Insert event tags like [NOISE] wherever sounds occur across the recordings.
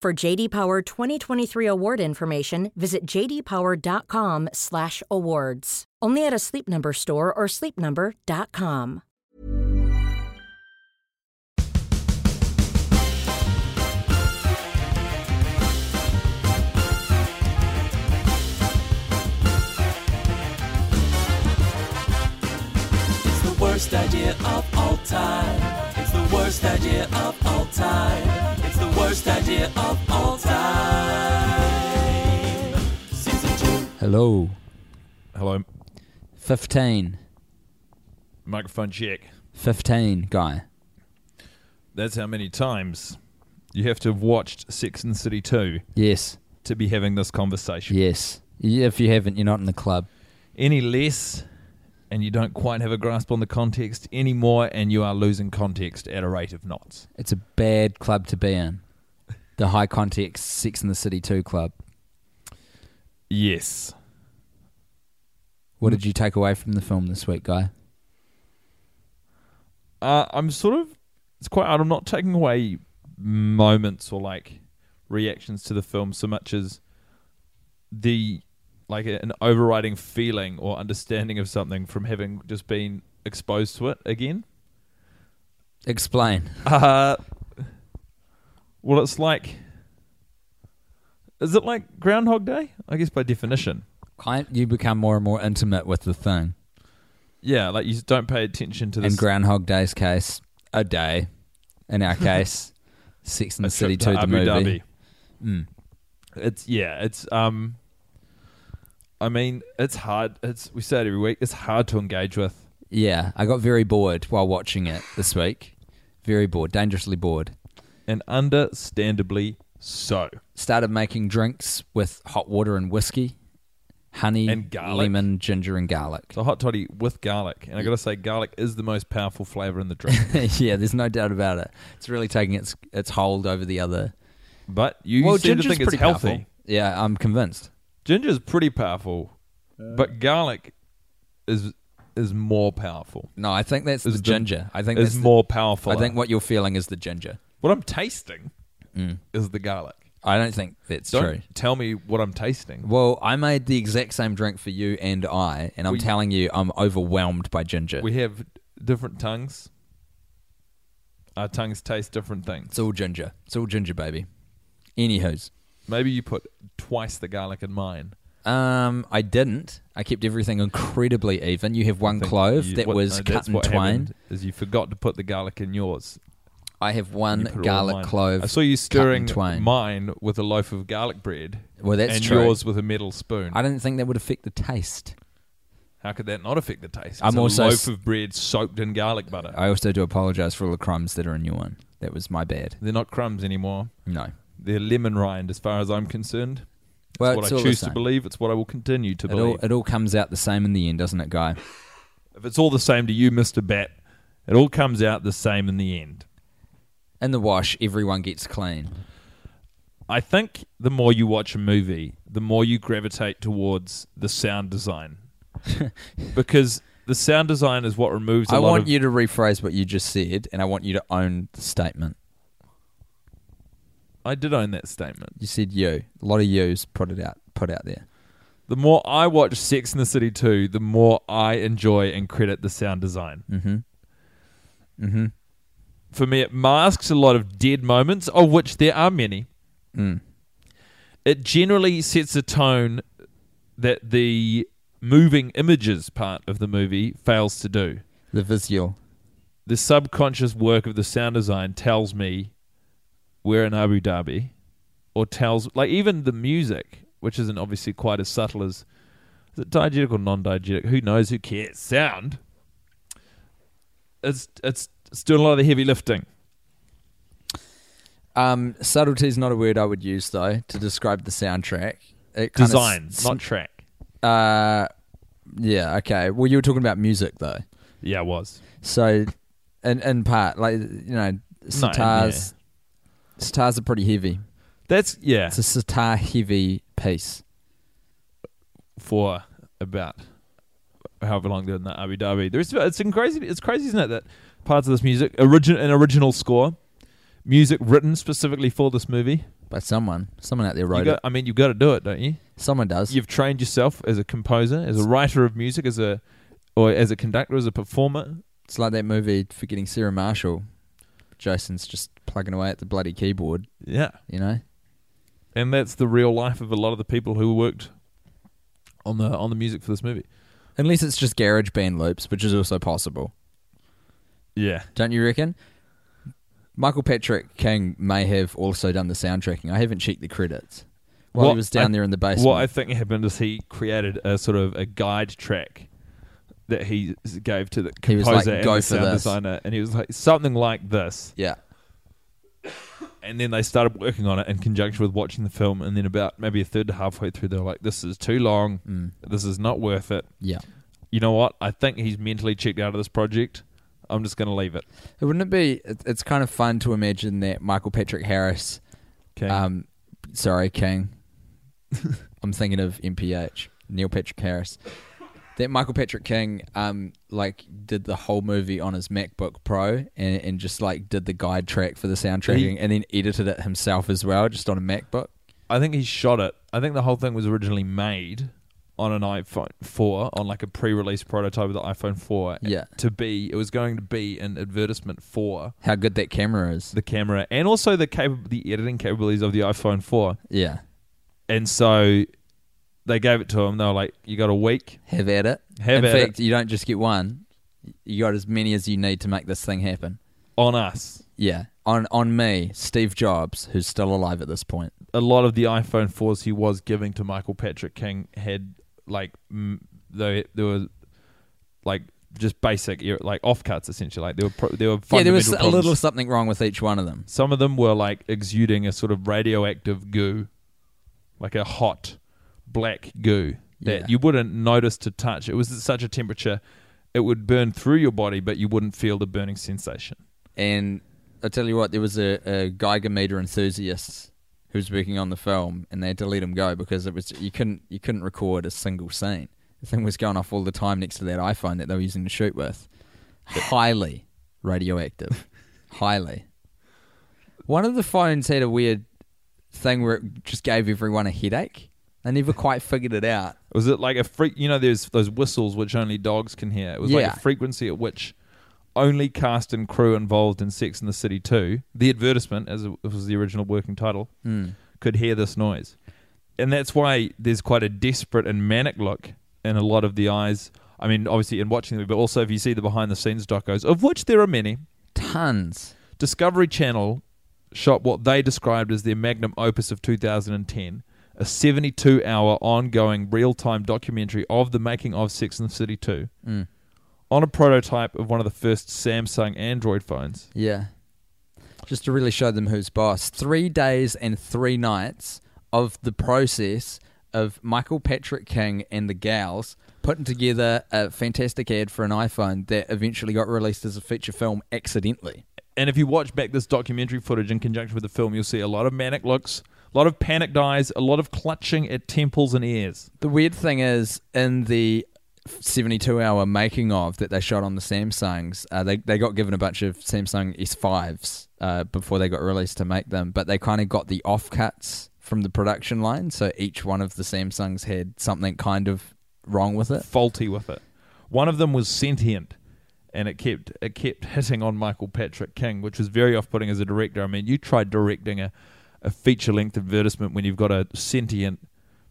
For JD Power 2023 award information, visit jdpower.com/awards. Only at a Sleep Number store or sleepnumber.com. It's the worst idea of all time. It's the worst idea of all time. It's the worst idea of all time. Season two. Hello. Hello, 15. microphone check. 15, guy. That's how many times you have to have watched Sex and the City 2 Yes. to be having this conversation. Yes. Yeah, If you haven't, you're not in the club. Any less, and you don't quite have a grasp on the context anymore, and you are losing context at a rate of knots. It's a bad club to be in. The high context Sex in the City 2 club. Yes. What did you take away from the film this week, guy? Uh, I'm sort of. It's quite odd. I'm not taking away moments or like reactions to the film so much as the like an overriding feeling or understanding of something from having just been exposed to it again. Explain. Uh, well, it's like. Is it like Groundhog Day? I guess by definition. Kind, you become more and more intimate with the thing. Yeah, like you don't pay attention to this. In Groundhog Day's case, a day. In our [LAUGHS] case, Sex in a the City trip 2, to the Abu movie. Mm. It's yeah, it's um. I mean, it's hard. It's we say it every week. It's hard to engage with. Yeah, I got very bored while watching it this week. Very bored, dangerously bored. And understandably so. Started making drinks with hot water and whiskey, honey, And garlic. lemon, ginger, and garlic. So hot toddy with garlic, and I got to say, garlic is the most powerful flavor in the drink. [LAUGHS] yeah, there's no doubt about it. It's really taking its its hold over the other. but you well, seem to ginger's think it's pretty healthy. powerful. Yeah, I'm convinced. Ginger is pretty powerful, uh, but garlic is is more powerful. No, I think that's Is the the- ginger. I think is that's the- more powerful. I think what you're feeling is the ginger. What I'm tasting Mm. is the garlic. I don't think that's Don't true. tell me what I'm tasting. Well, I made the exact same drink for you and I, and I'm We- telling you, I'm overwhelmed by ginger. We have different tongues. Our tongues taste different things. it's all ginger. It's all ginger, baby. Anywho's. Maybe you put twice the garlic in mine. Um, I didn't. I kept everything incredibly even. You have one clove you- that what- was no, cut that's in what twain. happened, Is you forgot to put the garlic in yours. I have You one put it all garlic mine. clove. I saw you cut in stirring twain. mine with a loaf of garlic bread. Well, that's and true. yours with a metal spoon. I didn't think that would affect the taste. How could that not affect the taste? It's I'm a also loaf s- of bread soaked in garlic butter. I also do apologize for all the crumbs that are in your one. That was my bad. They're not crumbs anymore. No. They're lemon rind, as far as I'm concerned. It's Well, what it's I all the choose to same. believe. It's what I will continue to It all, believe. it all comes out the same in the end, doesn't it, Guy? if it's all the same to you, Mister Bat, it all comes out the same in the end. In the wash, everyone gets clean. I think the more you watch a movie, the more you gravitate towards the sound design, [LAUGHS] because the sound design is what removes. I want of, you to rephrase what you just said, and I want you to own the statement. I did own that statement. You said you. A lot of yous put it out put out there. The more I watch Sex in the City 2, the more I enjoy and credit the sound design. Mm-hmm. Mm-hmm. For me, it masks a lot of dead moments, of which there are many. Mm. it generally sets a tone that the moving images part of the movie fails to do. The visual. The subconscious work of the sound design tells me we're in Abu Dhabi, or tells like even the music, which isn't obviously quite as subtle as is it diegetic or non-diegetic? Who knows? Who cares? Sound. It's it's it's doing a lot of the heavy lifting. Um, subtlety is not a word I would use though to describe the soundtrack. It Design, s- not track. Uh, yeah. Okay. Well, you were talking about music though. Yeah, it was. So, in in part, like you know, sitars, sitars are pretty heavy. That's yeah. It's a sitar heavy piece. for about however long they're in the Abu Dhabi. There's it's crazy. It's crazy, isn't it? That parts of this music, origin an original score, music written specifically for this movie. by someone. Someone out there You wrote got, it. I mean, you've got to do it, don't you? Someone does. You've trained yourself as a composer, as a writer of music, as a or as a conductor, as a performer. It's like that movie Forgetting Sarah Marshall. Jason's just plugging away at the bloody keyboard, Yeah, you know? and that's the real life of a lot of the people who worked on the on the music for this movie. Unless it's just garage band loops, which is also possible. Yeah, Don't you reckon? Michael Patrick King may have also done the soundtracking. I haven't checked the credits. While What he was down I- there in the basement. What I think happened is he created a sort of a guide track that he gave to the composer like, and the sound this." designer, and he was like something like this. yeah. And then they started working on it in conjunction with watching the film. And then about maybe a third to halfway through, they were like, "This is too long. Mm. This is not worth it." Yeah. You know what? I think he's mentally checked out of this project. I'm just going to leave it. Wouldn't it be? it- It's kind of fun to imagine that Michael Patrick Harris, Okay. um, sorry, King. [LAUGHS] I'm thinking of MPH, Neil Patrick Harris. That Michael Patrick King, um, like did the whole movie on his MacBook Pro and, and just like did the guide track for the soundtracking and then edited it himself as well, just on a MacBook. I think he shot it. I think the whole thing was originally made on an iPhone 4, on like a pre-release prototype of the iPhone 4. Yeah. To be, it was going to be an advertisement for How good that camera is. the camera and also the cap- the editing capabilities of the iPhone 4. Yeah. And so they gave it to him. They were like, "You got a week. Have at it. Have In at fact, you don't just get one. You got as many as you need to make this thing happen. on us." Yeah. On on me, Steve Jobs, who's still alive at this point. A lot of the iPhone 4s he was giving to Michael Patrick King had like m- they there were like just basic like offcuts essentially. Like they were pro- they were Yeah, there was fundamental a little something wrong with each one of them. Some of them were like exuding a sort of radioactive goo, like a hot black goo that Yeah. you wouldn't notice to touch. It was at such a temperature, it would burn through your body, but you wouldn't feel the burning sensation. And I tell you what, there was a, a Geiger meter enthusiast who was working on the film, and they had to let him go because it was you couldn't you couldn't record a single scene. The thing was going off all the time next to that iPhone that they were using to shoot with. Highly radioactive. Highly. One of the phones had a weird thing where it just gave everyone a headache. They never quite figured it out. Was it like a freak? You know, there's those whistles which only dogs can hear. It was like Yeah. a frequency at which only cast and crew involved in Sex in the City 2, the advertisement, as it was the original working title, Mm. could hear this noise. And that's why there's quite a desperate and manic look in a lot of the eyes. I mean, obviously in watching them, but also if you see the behind the scenes docos, of which there are many, Tons. Discovery Channel shot what they described as their magnum opus of 2010, a 72 hour ongoing real time documentary of the making of Sex and the City 2 Mm. On a prototype of one of the first Samsung Android phones. Yeah. Just to really show them who's boss. Three days and three nights of the process of Michael Patrick King and the gals putting together a fantastic ad for an iPhone that eventually got released as a feature film accidentally. And if you watch back this documentary footage in conjunction with the film, you'll see a lot of manic looks, a lot of panicked eyes, a lot of clutching at temples and ears. The weird thing is, in the 72 hour making of that they shot on the Samsungs, uh, they, they got given a bunch of Samsung S5s uh, before they got released to make them, but they kind of got the offcuts from the production line. So each one of the Samsungs had something kind of wrong with it. faulty with it. One of them was sentient, and it kept it kept hitting on Michael Patrick King, which was very off putting as a director. I mean, you tried directing a a feature length advertisement when you've got a sentient,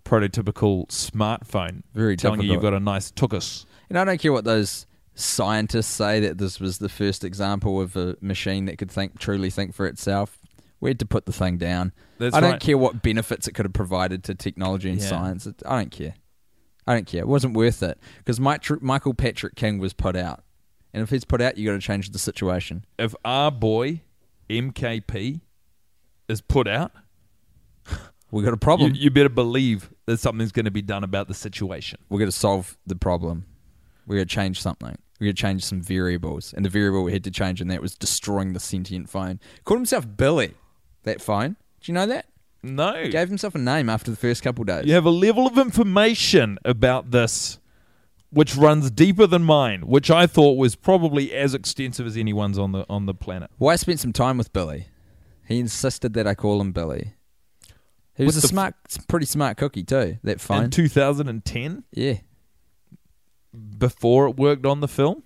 prototypical smartphone Very telling you you've got a nice tuchus. And I don't care what those scientists say that this was the first example of a machine that could think truly think for itself. We had to put the thing down. That's I don't right. care what benefits it could have provided to technology and Yeah. science. It- I don't care. I don't care. It wasn't worth it because Michael Patrick King was put out, and if he's put out, you got to change the situation. If our boy MKP is put out, We got a you, problem. you better believe that something's going to be done about the situation. We're going to solve the problem. We're going to change something. We're going to change some variables, and the variable we had to change in that was destroying the sentient phone. Called himself Billy. That phone. Do you know that? No, He gave himself a name after the first couple days. you have a level of information about this which runs deeper than mine, which I thought was probably as extensive as anyone's on the on the planet. Well, I spent some time with Billy. He insisted that I call him Billy. He was a the smart, pretty smart cookie too. That phone. In 2010, yeah, before it worked on the film,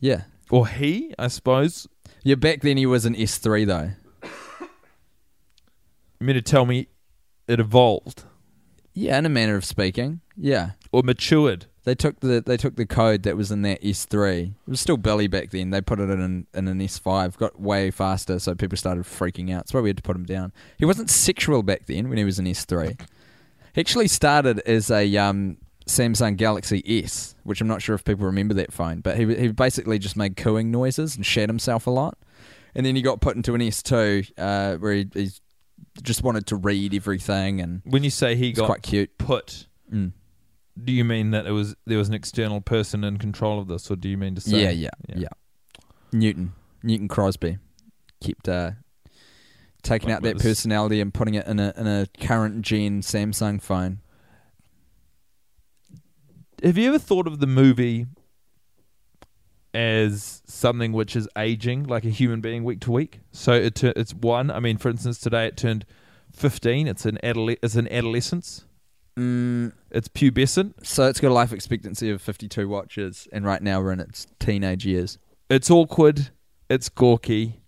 yeah, or he, I suppose. yeah. Back then he was an S three though. You mean to tell me it evolved Yeah, in a manner of speaking. Yeah, or matured? They took the they took the code that was in that S three. It was still Billy back then. They put it in in an S five. Got way faster, so people started freaking out. That's why we had to put him down. He wasn't sexual back then when he was an S three. He actually started as a um, Samsung Galaxy S, which I'm not sure if people remember that phone, but he he basically just made cooing noises and shat himself a lot. And then he got put into an S2 uh, where he, he just wanted to read everything and When you say he got quite cute. put, Mm. Do you mean that it was there was an external person in control of this, or do you mean to say? Yeah, yeah, yeah, Newton, Newton Crosby, kept uh, taking Like out that personality and putting it in a in a current gen Samsung phone. Have you ever thought of the movie as something which is aging, like a human being, week to week? So it it's one. I mean, for instance, today it turned fifteen. It's an adole- It's an adolescence. Mm, It's pubescent. so it's got a life expectancy of 52 watches, and right now we're in its teenage years. It's awkward. It's gawky.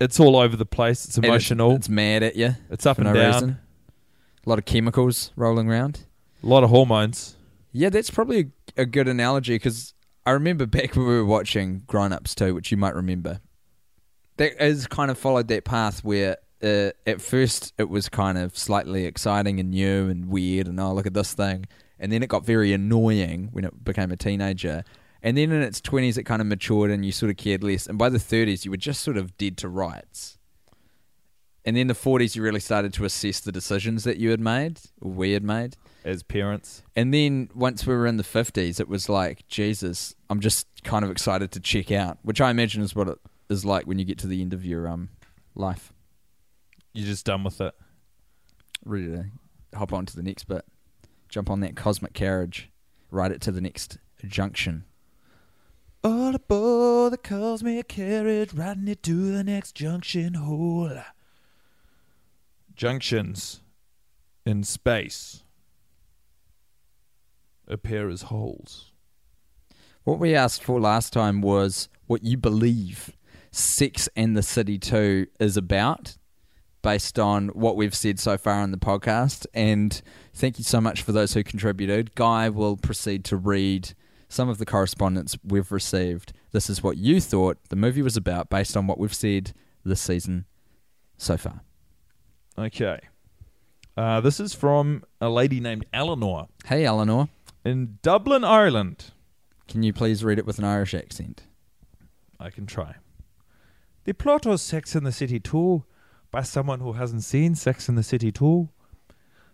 It's all over the place. It's And it's- emotional. It's, mad at you It's up and no down. reason. A lot of chemicals rolling around. A lot of hormones. Yeah, that's probably a, a good analogy because I remember back when we were watching Grown Ups 2, which you might remember. That has kind of followed that path where uh, at first it was kind of slightly exciting and new and weird, and oh look at this thing, and then it got very annoying when it became a teenager. And then in its twenties, it kind of matured, and you sort of cared less. And by the thirties, you were just sort of dead to rights. And then the forties, you really started to assess the decisions that you had made, or we had made. As parents, And then once we were in the 50s, it was like, Jesus, I'm just kind of excited to check out, which I imagine is what it is like when you get to the end of your um life. You're just done with it. Ready to hop on to the next bit, jump on that cosmic carriage, ride it to the next junction. All aboard the cosmic carriage, riding it to the next junction hole. Junctions in space appear as holes. What we asked for last time was what you believe Sex and the City 2 is about, based on what we've said so far on the podcast. And thank you so much for those who contributed. Guy will proceed to read some of the correspondence we've received. This is what you thought the movie was about, based on what we've said this season so far. Okay. Uh, this is from a lady named Eleanor Hey, Eleanor, in Dublin, Ireland. can you please read it with an Irish accent? I can try. The plot of Sex in the City 2 by someone who hasn't seen Sex in the City 2.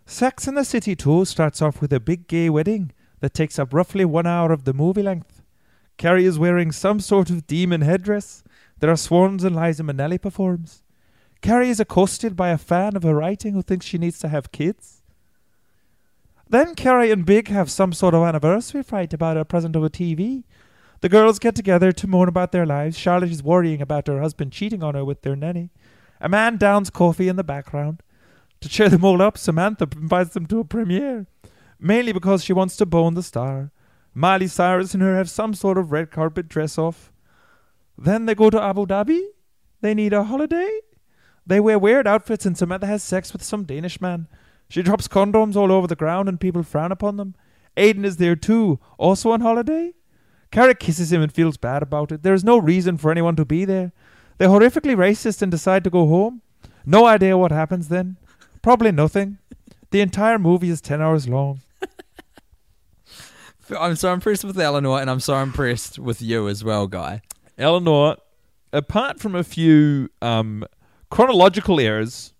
Sex in the City 2 starts off with a big gay wedding that takes up roughly one hour of the movie length. Carrie is wearing some sort of demon headdress. There are swans and Liza Minnelli performs. Carrie is accosted by a fan of her writing who thinks she needs to have kids. Then Carrie and Big have some sort of anniversary fight about a present of a TV. The girls get together to moan about their lives. Charlotte is worrying about her husband cheating on her with their nanny. A man downs coffee in the background. To cheer them all up, Samantha invites them to a premiere, mainly because she wants to bone the star. Miley Cyrus and her have some sort of red carpet dress off. Then they go to Abu Dhabi. They need a holiday. They wear weird outfits and Samantha has sex with some Danish man. She drops condoms all over the ground and people frown upon them. Aiden is there too, also on holiday. Kara kisses him and feels bad about it. There is no reason for anyone to be there. They're horrifically racist and decide to go home. No idea what happens then. Probably nothing. The entire movie is 10 hours long. [LAUGHS] I'm so impressed with Eleanor, and I'm so impressed with you as well, guy. Eleanor, apart from a few um, chronological errors,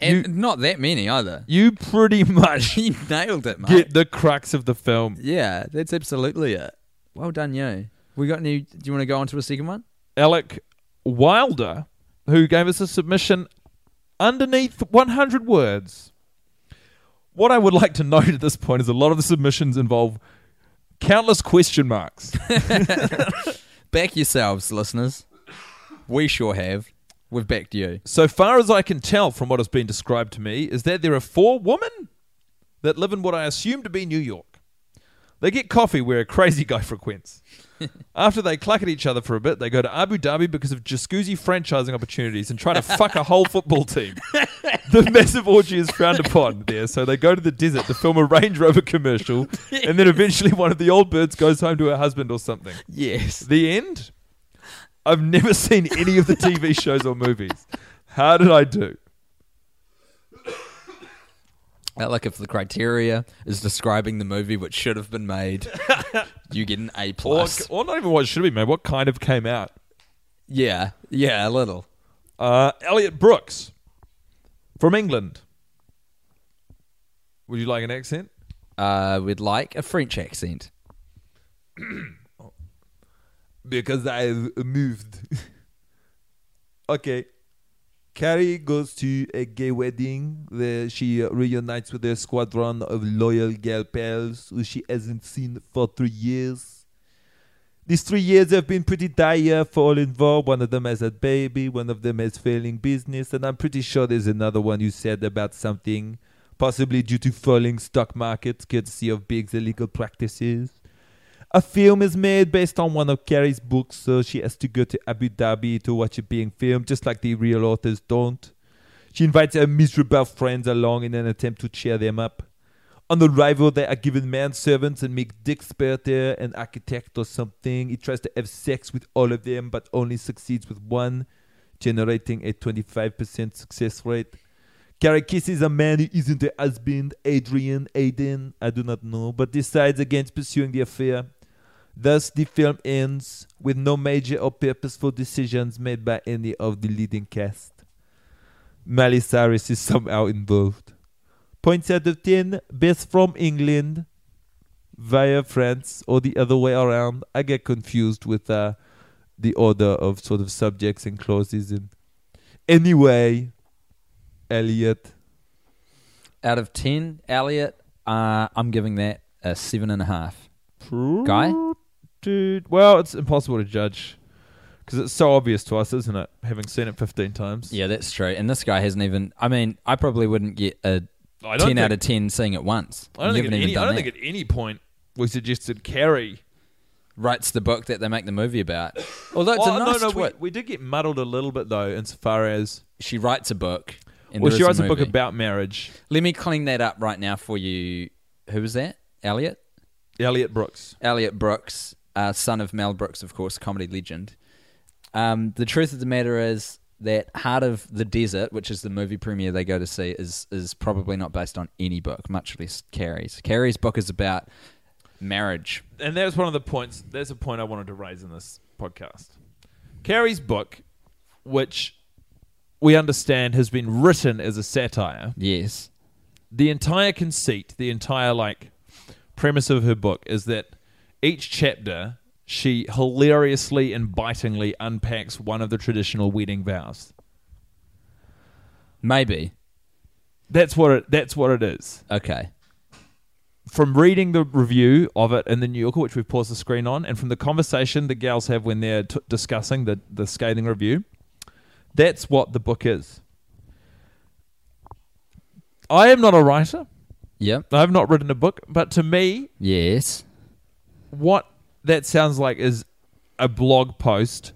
And You- not that many either. you pretty [LAUGHS] much He nailed it, mate. get the crux of the film. yeah, that's absolutely it. Well done, you. We got any? Do you want to go on to a second one? Alec Wilder, who gave us a submission underneath 100 words. What I would like to note at this point is a lot of the submissions involve countless question marks. [LAUGHS] Back yourselves, listeners. We sure have. We've backed you. so far as I can tell from what has been described to me, is that there are four women that live in what I assume to be New York. They get coffee where a crazy guy [LAUGHS] frequents. [LAUGHS] After they cluck at each other for a bit, they go to Abu Dhabi because of Jacuzzi franchising opportunities and try to fuck a whole football team. [LAUGHS] the massive orgy is frowned upon there, so they go to the desert to film a Range Rover commercial, and then eventually one of the old birds goes home to her husband or something. Yes. The end? I've never seen any of the TV shows or movies. How did I do? Uh, like if the criteria is describing the movie which should have been made, [LAUGHS] you get an A Or, plus. or not even what should have been made. What kind of came out? Yeah, yeah, a little. Uh, Elliot Brooks from England. Would you like an accent? Uh, we'd like a French accent. [CLEARS THROAT] Because I've moved. [LAUGHS] okay. Carrie goes to a gay wedding where she reunites with her squadron of loyal gal pals who she hasn't seen for three years. These three years have been pretty dire for all involved. One of them has a baby, one of them has failing business, and I'm pretty sure there's another one who said about something, possibly due to falling stock markets, courtesy of Big's illegal practices. A film is made based on one of Carrie's books, so she has to go to Abu Dhabi to watch it being filmed, just like the real authors don't. She invites her miserable friends along in an attempt to cheer them up. On the arrival, they are given manservants and make Dick Sperter an architect or something. He tries to have sex with all of them, but only succeeds with one, generating a 25% success rate. Carrie kisses a man who isn't her husband, Adrian, Aiden, I do not know, but decides against pursuing the affair. Thus, the film ends with no major or purposeful decisions made by any of the leading cast. Miley Cyrus is somehow involved. Points out of 10, best from England via France or the other way around. I get confused with uh, the order of sort of subjects and clauses. And anyway, Elliot, Out of 10, Elliot, uh, I'm giving that a seven and a half. Guy? Dude. Well, it's impossible to judge because it's so obvious to us, isn't it? Having seen it 15 times. Yeah, that's true. And this guy hasn't even. I mean, I probably wouldn't get a don't 10 out of 10 seeing it once. I don't, You think at, any, I don't that. think at any point we suggested Carrie. Writes the book that they make the movie about. [COUGHS] Although it's Oh, a nice no, no, we, we did get muddled a little bit though, insofar as She writes a book. Well, she writes a book about marriage. Let me clean that up right now for you. Who was that? Elliot? Elliot Brooks. Elliot Brooks, uh, son of Mel Brooks, of course, comedy legend. Um, the truth of the matter is that Heart of the Desert, which is the movie premiere they go to see, is is probably not based on any book, much less Carrie's. Carrie's book is about marriage. and that's one of the points. There's a point I wanted to raise in this podcast. Carrie's book, which we understand has been written as a satire, Yes. the entire conceit, the entire like premise of her book is that each chapter she hilariously and bitingly unpacks one of the traditional wedding vows. Maybe. That's what it. That's what it is. Okay. From reading the review of it in the New Yorker, which we've paused the screen on, and from the conversation the gals have when they're t- discussing the the scathing review, that's what the book is. I am not a writer. Yep. I have not written a book, but to me, Yes. What that sounds like is a blog post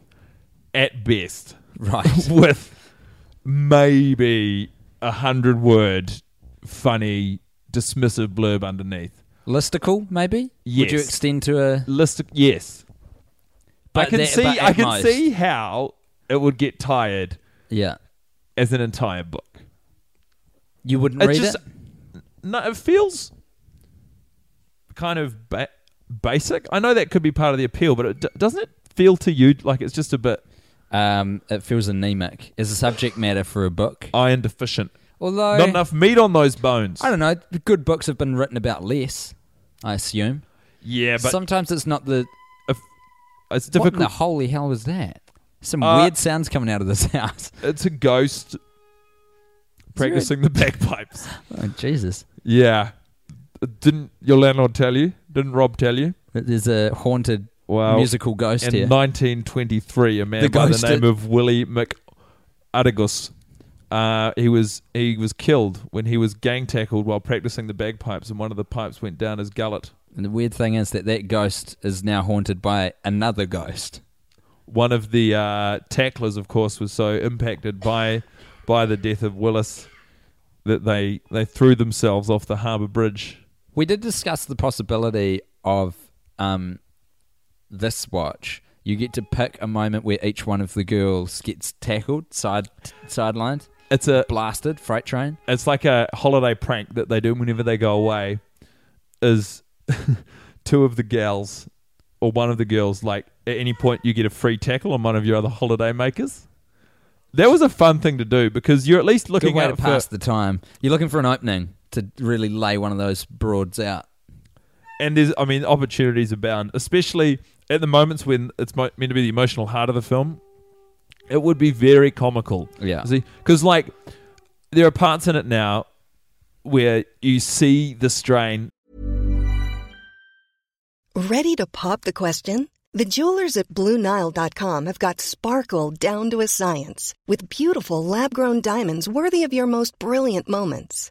at best Right. [LAUGHS] with maybe a hundred word, funny, dismissive blurb underneath. Listicle, maybe? Would you Yes. extend to a. List, yes. But I can there- see. I can most. see how it would get tired Yeah. as an entire book. You wouldn't It read just- it? No, it feels kind of ba- basic. I know that could be part of the appeal, but it, doesn't it feel to you like it's just a bit Um, it feels anemic as a subject matter for a book. iron deficient? Although. Not enough meat on those bones. I don't know. Good books have been written about less, I assume. Yeah, but Sometimes it's not the. if, it's What in the holy hell was that? Some Uh, weird sounds coming out of this [LAUGHS] house. It's a ghost practicing the bagpipes. [LAUGHS] Oh, Jesus. Yeah. Didn't your landlord tell you? Didn't Rob tell you? There's a haunted musical ghost in here. 1923, a man The by the name of Willie McAdigus, uh, he was he was killed when he was gang tackled while practicing the bagpipes, and one of the pipes went down his gullet. and the weird thing is that that ghost is now haunted by another ghost. One of the uh, tacklers, of course, was so impacted by by the death of Willis that they they threw themselves off the harbour bridge. We did discuss the possibility of um, this watch. You get to pick a moment where each one of the girls gets tackled, side sidelined, It's a blasted, freight train. it's like a holiday prank that they do whenever they go away is [LAUGHS] two of the gals or one of the girls like at any point you get a free tackle on one of your other holiday makers that was a fun thing to do because you're at least Good looking way out to for the time. You're looking for an opening to really lay one of those broads out. and there's i mean opportunities abound especially at the moments when it's meant to be the emotional heart of the film it would be very comical Yeah. because like there are parts in it now where you see the strain Ready to pop the question? The jewelers at BlueNile.com have got sparkle down to a science with beautiful lab grown diamonds worthy of your most brilliant moments.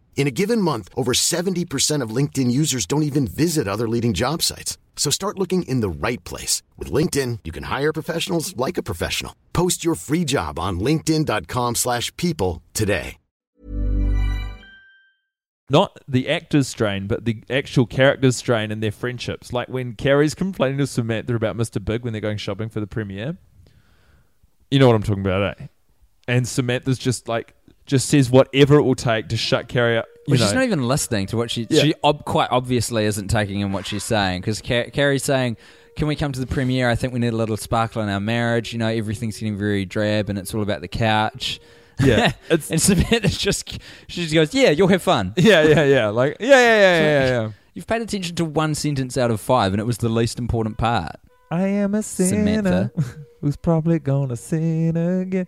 In a given month, over 70% of LinkedIn users don't even visit other leading job sites. So start looking in the right place. With LinkedIn, you can hire professionals like a professional. Post your free job on linkedin.com/people slash people today. not the actor's strain, but the actual character's strain and their friendships. Like when Carrie's complaining to Samantha about Mr. Big when they're going shopping for the premiere. You know what I'm talking about, eh? And Samantha's just like, just says whatever it will take to shut Carrie up. Well, she's not even listening to what she. Yeah. She ob- quite obviously isn't taking in what she's saying because Car- Carrie's saying, "Can we come to the premiere? I think we need a little sparkle in our marriage. You know, everything's getting very drab, and it's all about the couch." Yeah, [LAUGHS] it's- and Samantha's just she just goes, "Yeah, you'll have fun." [LAUGHS] yeah, yeah, yeah. Like, yeah, yeah, yeah, yeah, yeah. [LAUGHS] You've paid attention to one sentence out of five, and it was the least important part. I am a sinner Samantha. who's probably gonna sin again.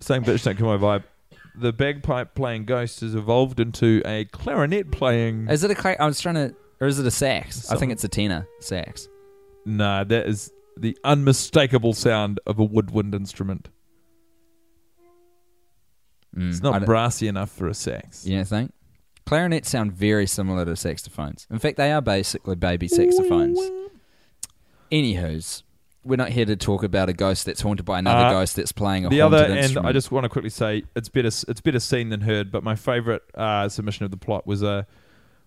Same bitch don't kill my vibe. The bagpipe playing ghost has evolved into a clarinet playing. Is it a? Cla- I was trying to, or is it a sax? I think it's a tenor sax. Nah, that is the unmistakable sound of a woodwind instrument. Mm, It's I not don't- brassy enough for a sax. You don't think? Clarinets sound very similar to saxophones. In fact, they are basically baby saxophones. Anywho's, we're not here to talk about a ghost that's haunted by another Uh, ghost that's playing a the haunted other, and. I just want to quickly say it's better. It's better seen than heard. But my favorite uh, submission of the plot was a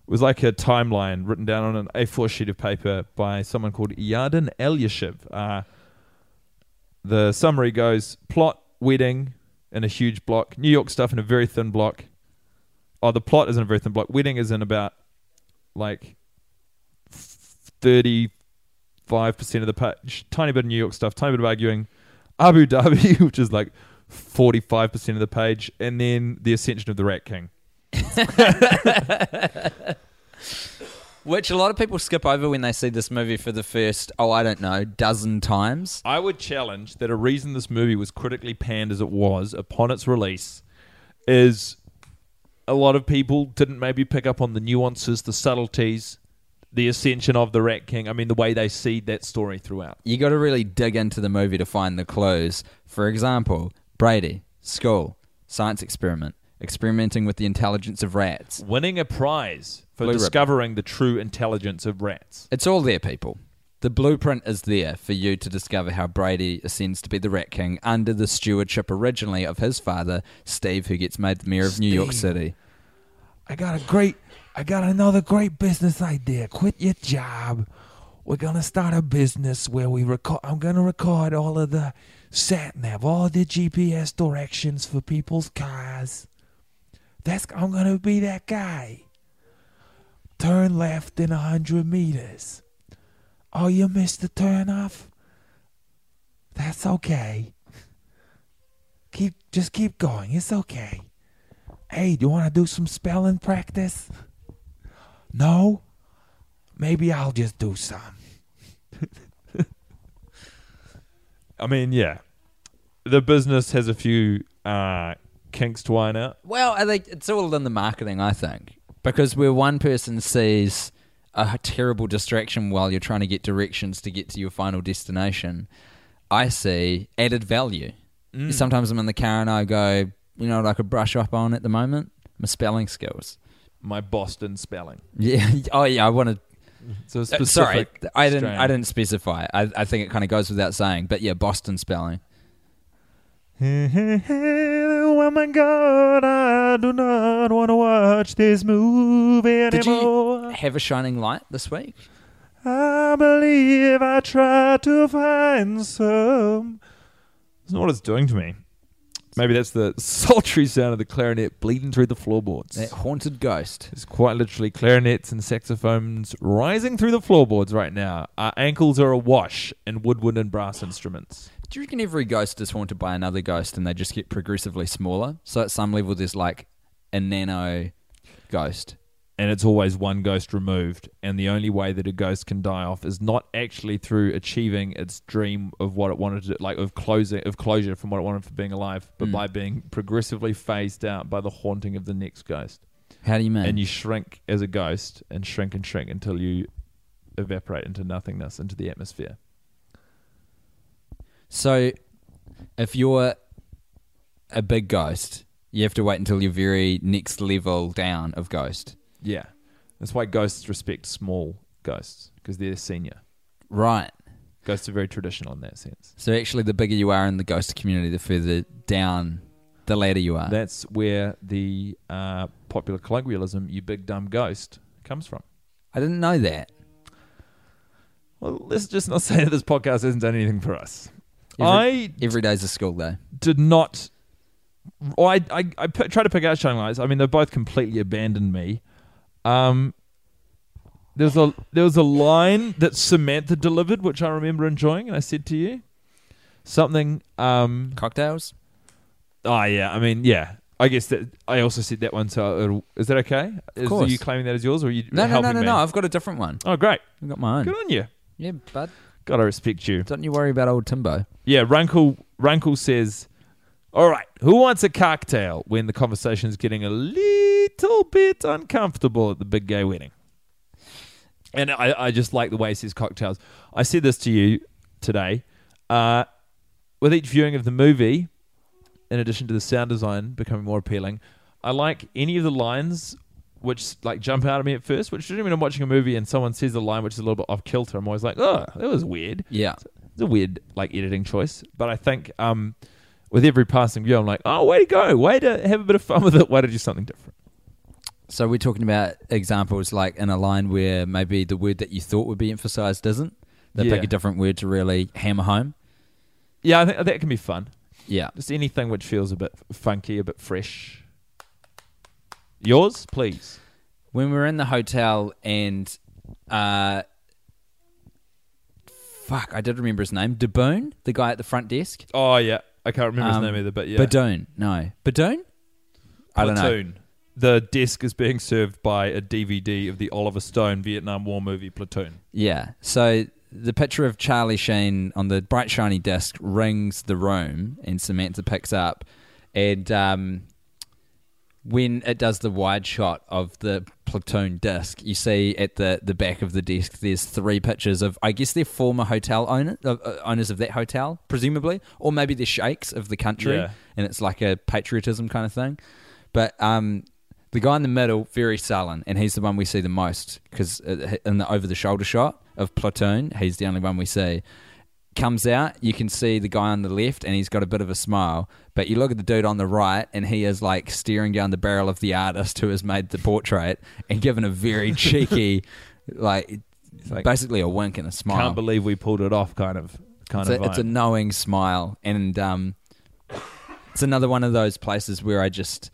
was like a timeline written down on an A4 sheet of paper by someone called Yarden Elyashiv. Uh, the summary goes: plot wedding in a huge block, New York stuff in a very thin block. Oh, the plot is in a very thin block. Wedding is in about like thirty five percent of the page. Tiny bit of New York stuff, tiny bit of arguing. Abu Dhabi, [LAUGHS] which is like forty five percent of the page, and then the ascension of the Rat King. [LAUGHS] Which a lot of people skip over when they see this movie for the first, oh, I don't know, dozen times. I would challenge that a reason this movie was critically panned as it was upon its release is a lot of people didn't maybe pick up on the nuances, the subtleties, the ascension of the Rat King. I mean, the way they seed that story throughout. You got to really dig into the movie to find the clues. For example, Brady, school, science experiment, experimenting with the intelligence of rats. Winning a prize for Blue ribbon. discovering the true intelligence of rats. It's all there, people. The blueprint is there for you to discover how Brady ascends to be the Rat King under the stewardship originally of his father, Steve, who gets made the mayor of New York City. I got a great, I got another great business idea. Quit your job. We're gonna start a business where we record. I'm gonna record all of the sat nav, all the GPS directions for people's cars. That's I'm gonna be that guy. Turn left in a hundred meters. Oh, you missed the turn off. That's okay. Keep just keep going. It's okay. Hey, do you want to do some spelling practice? No? Maybe I'll just do some. [LAUGHS] I mean, yeah. The business has a few uh, kinks to iron out. Well, I think it's all in the marketing, I think. Because where one person sees a terrible distraction while you're trying to get directions to get to your final destination, I see added value. Sometimes I'm in the car and I go, you know what I could brush up on at the moment? My spelling skills. My Boston spelling. Yeah. [LAUGHS] Oh, yeah. I wanted. to. So Uh, sorry, specific. I didn't. strain. I didn't specify. I, I think it kind of goes without saying. But yeah, Boston spelling. oh my God, I do not want to watch this movie Did you have a shining light this week? I believe I tried to find some. That's not what it's doing to me. Maybe that's the [LAUGHS] sultry sound of the clarinet bleeding through the floorboards. That haunted ghost. It's quite literally clarinets and saxophones rising through the floorboards right now. Our ankles are awash in woodwind and brass instruments. Do you reckon every ghost is haunted by another ghost and they just get progressively smaller? So at some level, there's like a nano ghost. And it's always one ghost removed. And the only way that a ghost can die off is not actually through achieving its dream of what it wanted to, like of closing of closure from what it wanted for being alive, but Mm. by being progressively phased out by the haunting of the next ghost. How do you mean? And you shrink as a ghost and shrink and shrink until you evaporate into nothingness, into the atmosphere. so if you're a big ghost, you have to wait until you're very next level down of ghost. Yeah, that's why ghosts respect small ghosts because they're senior. Right. Ghosts are very traditional in that sense. So actually, the bigger you are in the ghost community, the further down the ladder you are. That's where the uh, popular colloquialism "you big dumb ghost" comes from. I didn't know that. Well, let's just not [LAUGHS] say that this podcast hasn't done anything for us. Every, I every day's a school day. did not. oh, I I, I p- tried to pick out shining lights. I mean, they both completely abandoned me. Um, there's a there was a line that Samantha delivered, which I remember enjoying, and I said to you something. Um, Cocktails? oh yeah, I mean yeah. I guess that I also said that one. So it'll, is that okay? Is course. you claiming that as yours, or are you No, no, no, no, me? no. I've got a different one. Oh, great! I've got my own. Good on you. Yeah, bud. Gotta respect you. Don't you worry about old Timbo. Yeah, Runkle Runkle says, "All right, who wants a cocktail?" When the conversation is getting a little bit uncomfortable at the big gay wedding, and I, I just like the way he says cocktails. I said this to you today. Uh, with each viewing of the movie, in addition to the sound design becoming more appealing, I like any of the lines which like jump out at me at first. Which when I'm watching a movie and someone says a line which is a little bit off kilter, I'm always like, "Oh, that was weird." Yeah. It's a weird like editing choice, but I think um, with every passing view, I'm like, oh, way to go, way to have a bit of fun with it, way to do something different. So we're talking about examples like in a line where maybe the word that you thought would be emphasized isn't. They Yeah. pick a different word to really hammer home. Yeah, I think that can be fun. Yeah. Just anything which feels a bit funky, a bit fresh. Yours, please. When we were in the hotel and uh fuck, I did remember his name. Daboon, the guy at the front desk. Oh yeah, I can't remember Um, his name either, but yeah, Badoon. No. Badoon? I don't know. Platoon. The desk is being served by a DVD of the Oliver Stone Vietnam War movie Platoon. Yeah. So the picture of Charlie Sheen on the bright shiny disc rings the room, and Samantha picks up, and um, when it does the wide shot of the platoon disc, you see at the, the back of the disc there's three pictures of I guess they're former hotel owner, uh, uh, owners of that hotel, presumably, or maybe they're sheikhs of the country, Yeah. and it's like a patriotism kind of thing. But um, the guy in the middle, very sullen, and he's the one we see the most because in the over the shoulder shot of Platoon, he's the only one we see. Comes out, you can see the guy on the left, and he's got a bit of a smile. But you look at the dude on the right, and he is like staring down the barrel of the artist who has made the portrait and given a very [LAUGHS] cheeky, like, like, basically a wink and a smile. Can't believe we pulled it off, kind of, kind it's, of. a, it's a knowing smile, and um, it's another one of those places where I just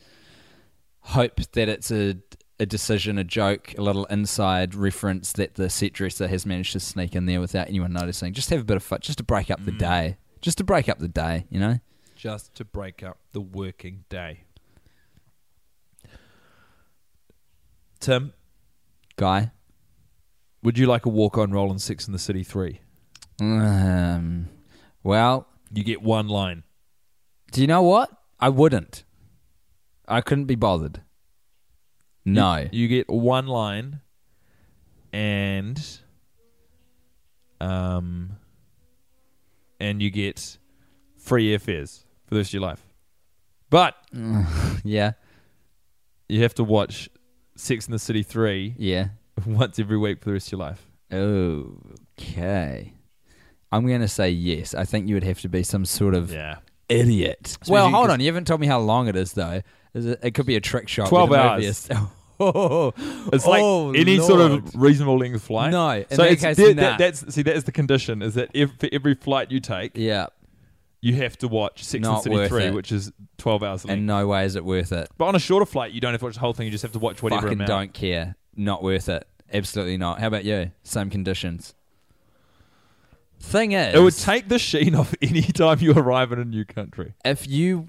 hope that it's a a decision, a joke, a little inside reference that the set dresser has managed to sneak in there without anyone noticing. Just have a bit of fun, just to break up the Mm. day, just to break up the day, you know. just to break up the working day. Tim, Guy, would you like a walk-on role in Sex and the City three? um, well, You get one line. do you know what? I wouldn't. I couldn't be bothered. No. You, you get one line, and um, and you get free airfares for the rest of your life. But [LAUGHS] yeah. you have to watch Sex and the City three Yeah. [LAUGHS] once every week for the rest of your life. Okay. I'm going to say yes. I think you would have to be some sort of Yeah. Idiot. So well, hold on. You haven't told me how long it is, though. Is it, it could be a trick shot. 12 hours. [LAUGHS] Oh, It's like oh, any sort of reasonable length flight. No, in so that it's, case, that- nah. that- that's see that is the condition is that if, for every flight you take, Yeah. you have to watch Six Not and City worth three, it. which is twelve hours long. In no way is it worth it. but on a shorter flight, you don't have to watch the whole thing. You just have to watch whatever Fucking amount. don't care. Not worth it. Absolutely not. How about you? Same conditions. Thing is, It would take the sheen off [LAUGHS] any time you arrive in a new country. if you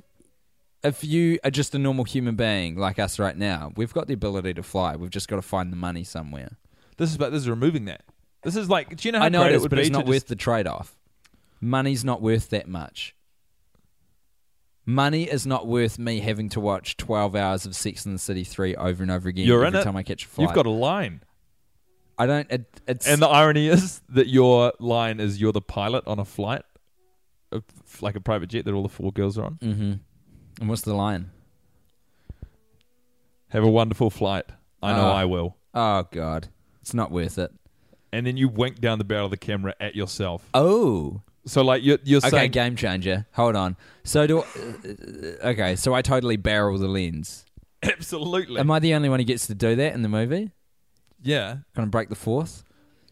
if you are just a normal human being like us right now, we've got the ability to fly. We've just got to find the money somewhere. This is about this is removing that. This is like, do you know how I know great it is, would but it's not just- worth the trade off. Money's not worth that much. Money is not worth me having to watch twelve hours of Sex and the City three over and over again You're every in it. time I catch a flight. You've got a line, I don't. It, it's and the irony is that your line is you're the pilot on a flight, of- like a private jet that all the four girls are on. mm-hmm. And what's the line? Have a wonderful flight. I know Ah. I will. Oh God, it's not worth it. And then you wink down the barrel of the camera at yourself. Oh, So like you're you're okay, saying game changer. Hold on. So do. okay, so I totally barrel the lens. absolutely. Am I the only one who gets to do that in the movie? Yeah. Gonna break the fourth?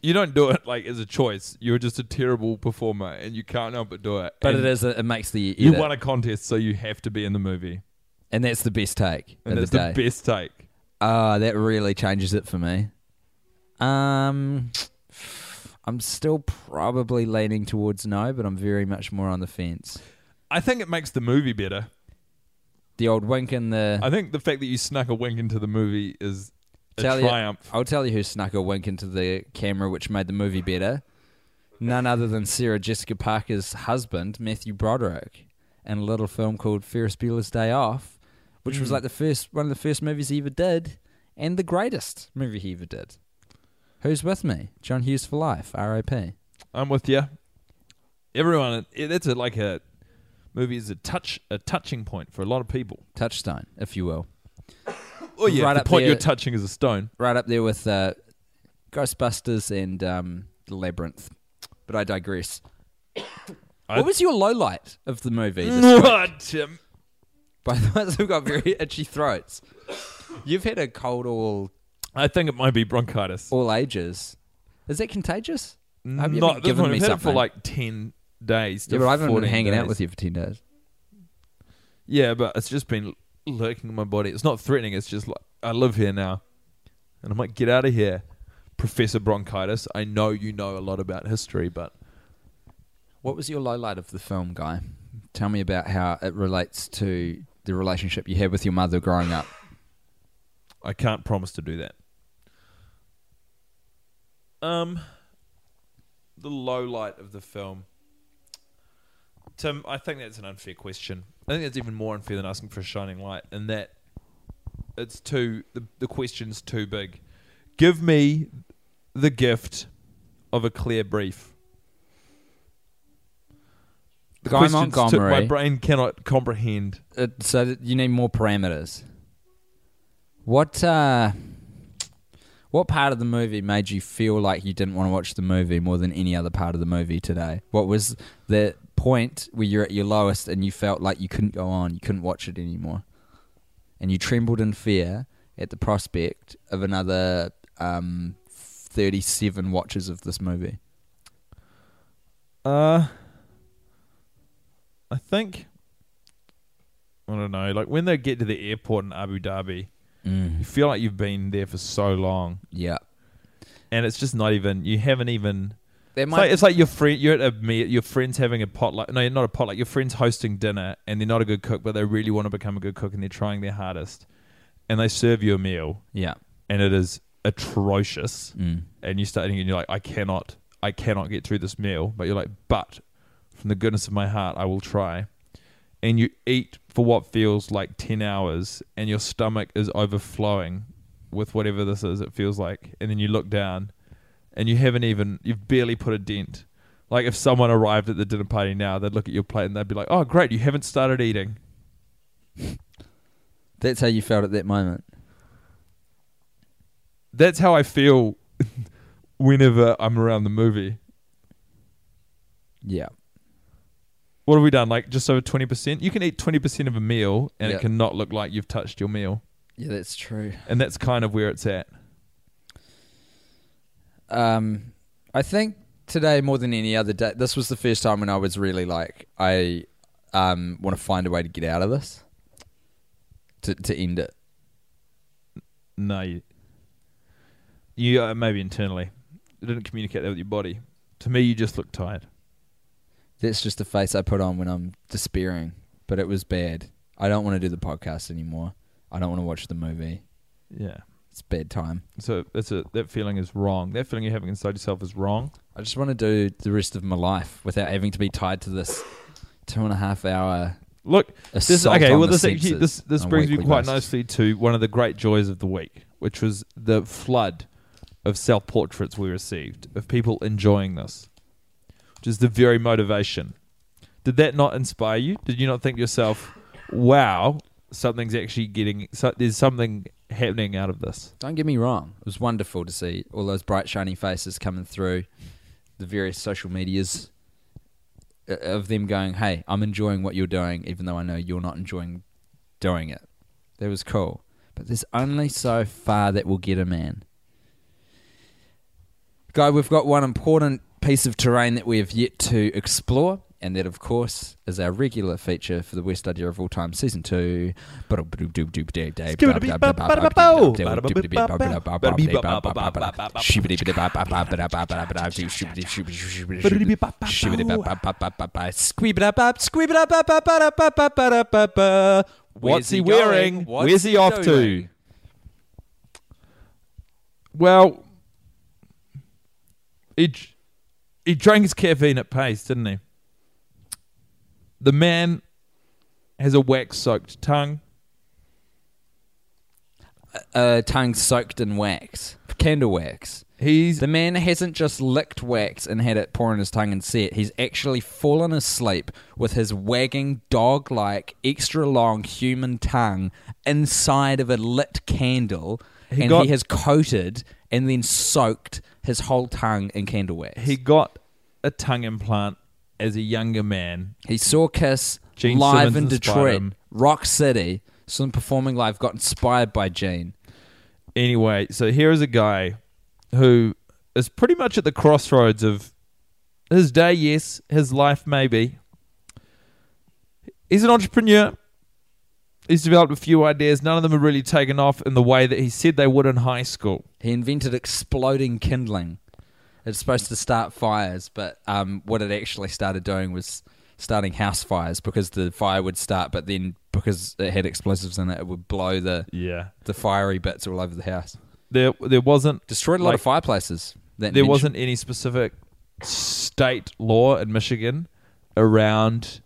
You don't do it like as a choice. You're just a terrible performer, and you can't help but do it. But And it is. It makes the You won a contest, so you have to be in the movie, and that's the best take and of that's the the, day. best take. Ah, that really changes it for me. Um, I'm still probably leaning towards no, but I'm very much more on the fence. I think it makes the movie better. The old wink and the. I think the fact that you snuck a wink into the movie is Tell you- I'll tell you who snuck a wink into the camera, which made the movie better. None other than Sarah Jessica Parker's husband, Matthew Broderick, in a little film called Ferris Bueller's Day Off, which Mm. was like the first one of the first movies he ever did, and the greatest movie he ever did. Who's with me? John Hughes for life. R.I.P. I'm with you. Everyone, it, it's a, like a movie is a touch a touching point for a lot of people. Touchstone, if you will. Oh yeah, Right the up point there- you're touching is a stone. Right up there with uh, Ghostbusters and um, The Labyrinth. But I digress. I- [COUGHS] what was your low light of the movie? What, Tim? By the ones who've got very [LAUGHS] itchy throats. You've had a cold all I think it might be bronchitis. all ages. Is that contagious? I hope you Not this given one. me I've had it for like ten days. Yeah, but I haven't been 14 hanging out with you for ten days. Yeah, but it's just been lurking in my body. It's not threatening. It's just like I live here now, and I'm like, get out of here, Professor Bronchitis. I know you know a lot about history, but What was your low light of the film, guy? Tell me about how it relates to the relationship you had with your mother growing up. I can't promise to do that. Um, the low light of the film. Tim, I think that's an unfair question. I think that's even more unfair than asking for a shining light, and that it's too the the question's too big. Give me the gift of a clear brief. The Guy question's too- Montgomery. my brain cannot comprehend. Uh, so that you need more parameters. What uh, what part of the movie made you feel like you didn't want to watch the movie more than any other part of the movie today? What was the point where you're at your lowest and you felt like you couldn't go on, you couldn't watch it anymore, and you trembled in fear at the prospect of another um, thirty-seven watches of this movie? Uh, I think I don't know. Like when they get to the airport in Abu Dhabi, you feel like you've been there for so long, Yeah, and it's just not even. You haven't even. There It's like, it's like your friend. You're at a meet. Your friends having a potluck. No, you're not a potluck. Your friends hosting dinner, and they're not a good cook, but they really want to become a good cook, and they're trying their hardest, and they serve you a meal, yeah. and it is atrocious, Mm. and you start eating, and you're like, I cannot, I cannot get through this meal, but you're like, but from the goodness of my heart, I will try. And you eat for what feels like 10 hours, and your stomach is overflowing with whatever this is, it feels like. And then you look down, and you haven't even, you've barely put a dent. Like if someone arrived at the dinner party now, they'd look at your plate and they'd be like, oh, great, you haven't started eating. That's how you felt at that moment. That's how I feel [LAUGHS] whenever I'm around the movie. Yeah. What have we done? Like just over twenty percent. You can eat twenty percent of a meal, and Yeah. it cannot look like you've touched your meal, Yeah, that's true. and that's kind of where it's at. Um, I think today more than any other day, this was the first time when I was really like, I um, want to find a way to get out of this, to to end it. No, you, you uh, maybe internally, you didn't communicate that with your body. To me, you just look tired. That's just the face I put on when I'm despairing. But it was bad. I don't want to do the podcast anymore. I don't want to watch the movie. Yeah. It's bad time. So that's a that feeling is wrong. That feeling you're having inside yourself is wrong. I just want to do the rest of my life without having to be tied to this two and a half hour. Look, this okay. well, this actually this this brings me quite basis. nicely to one of the great joys of the week, which was the flood of self portraits we received of people enjoying this, which is the very motivation. Did that not inspire you? Did you not think to yourself, "Wow, something's actually getting so, there's something happening out of this"? Don't get me wrong. It was wonderful to see all those bright, shiny faces coming through the various social medias uh, of them going, hey, I'm enjoying what you're doing, even though I know you're not enjoying doing it. That was cool. But there's only so far that will get a man. Guy, we've got one important piece of terrain that we have yet to explore, and that, of course, is our regular feature for the Worst Idea of All Time, Season 2. What's he wearing? Where's he off to? Well, he he drank his caffeine at pace, didn't he? The man has a wax-soaked tongue. A tongue soaked in wax, candle wax. He's The man hasn't just licked wax and had it pour in his tongue and set. He's actually fallen asleep with his wagging dog like extra long human tongue inside of a lit candle He and got- he has coated and then soaked his whole tongue in candle wax. he got a tongue implant as a younger man. He saw Kiss Gene live Simmons in Detroit. Rock City. Saw him performing live. Got inspired by Gene. Anyway, so here is a guy who is pretty much at the crossroads of his day, yes, his life, maybe. He's an entrepreneur. He's developed a few ideas. None of them have really taken off in the way that he said they would in high school. He invented exploding kindling. It's supposed to start fires, but um, what it actually started doing was starting house fires because the fire would start, but then because it had explosives in it, it would blow the Yeah. the fiery bits all over the house. There there wasn't Destroyed a lot like, of fireplaces. That there invention. wasn't any specific state law in Michigan around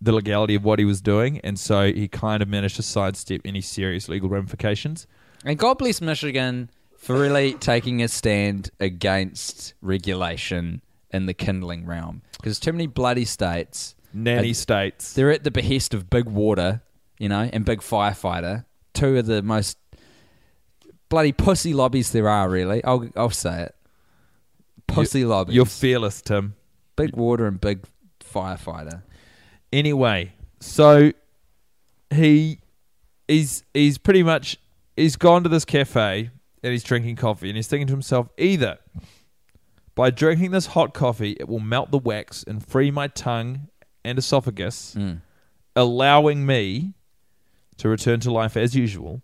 the legality of what he was doing, and so he kind of managed to sidestep any serious legal ramifications. And God bless Michigan for really taking a stand against regulation in the kindling realm. Because too many bloody states, Nanny Uh, states. they're at the behest of Big Water, you know, and Big Firefighter. Two of the most bloody pussy lobbies there are, really. I'll, I'll say it. Pussy lobbies. You're fearless, Tim. Big Water and Big Firefighter. Anyway, so he he's he's pretty much he's gone to this cafe and he's drinking coffee and he's thinking to himself either by drinking this hot coffee it will melt the wax and free my tongue and esophagus Mm. allowing me to return to life as usual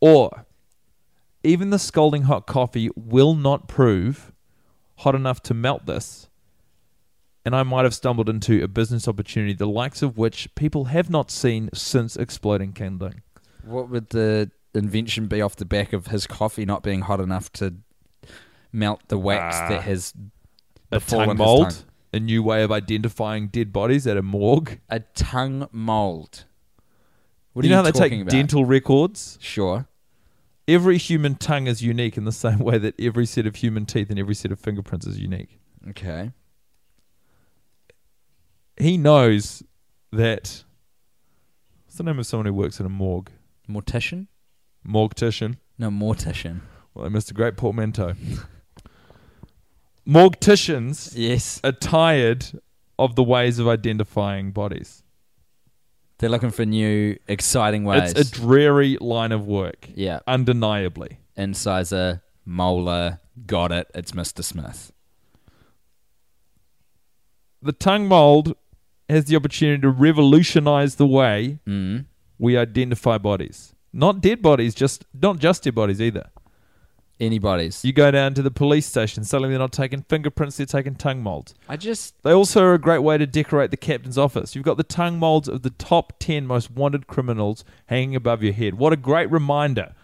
or even the scalding hot coffee will not prove hot enough to melt this and I might have stumbled into a business opportunity the likes of which people have not seen since exploding kindling. What would the invention be off the back of his coffee not being hot enough to melt the wax Ah. that has A befallen tongue his mold, tongue? a new way of identifying dead bodies at a morgue. A tongue mold. What you are know you how they talking take about? dental records? Sure. Every human tongue is unique in the [LAUGHS] same way that every set of human teeth and every set of fingerprints is unique. Okay. He knows that. What's the name of someone who works in a morgue? Mortician? Mortician. No, mortician. Well, I missed a great portmanteau. [LAUGHS] Morticians Yes. are tired of the ways of identifying bodies. They're looking for new, exciting ways. It's a dreary line of work, yeah. undeniably. Incisor, molar, got it. It's Mr. Smith. The tongue mold has the opportunity to revolutionize the way Mm. we identify bodies. Not dead bodies, just not just dead bodies either. Anybody's. You go down to the police station, suddenly they're not taking fingerprints, they're taking tongue molds. I just. They also are a great way to decorate the captain's office. You've got the tongue molds of the top 10 most wanted criminals hanging above your head. What a great reminder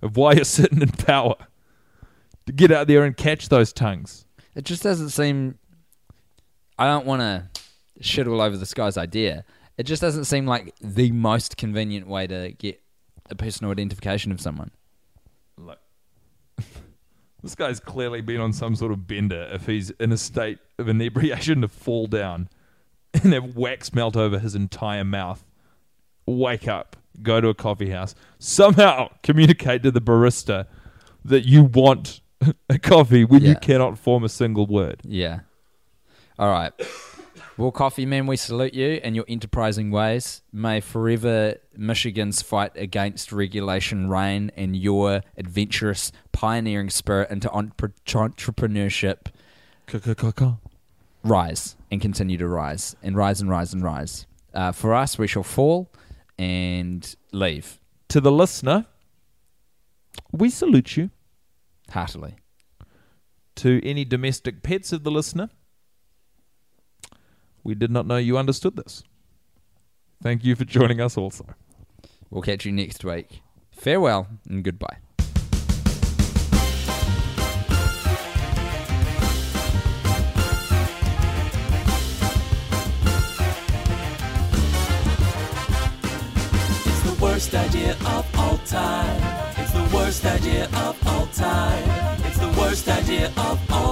of why you're [LAUGHS] sitting in power. To get out there and catch those tongues. It just doesn't seem. I don't want to shit all over this guy's idea. It just doesn't seem like the most convenient way to get a personal identification of someone. Look, [LAUGHS] this guy's clearly been on some sort of bender if he's in a state of inebriation to fall down and have wax melt over his entire mouth. Wake up, go to a coffee house, somehow communicate to the barista that you want [LAUGHS] a coffee when you cannot form a single word. Yeah. All right. Well, Coffee Man, we salute you and your enterprising ways. May forever Michigan's fight against regulation reign and your adventurous, pioneering spirit into entre- entrepreneurship rise and continue to rise and rise and rise and rise. Uh, for us, we shall fall and leave To the listener, we salute you. heartily. To any domestic pets of the listener, we did not know you understood this. Thank you for joining us also. We'll catch you next week. Farewell and goodbye. It's the worst idea of all time. It's the worst idea of all time. It's the worst idea of all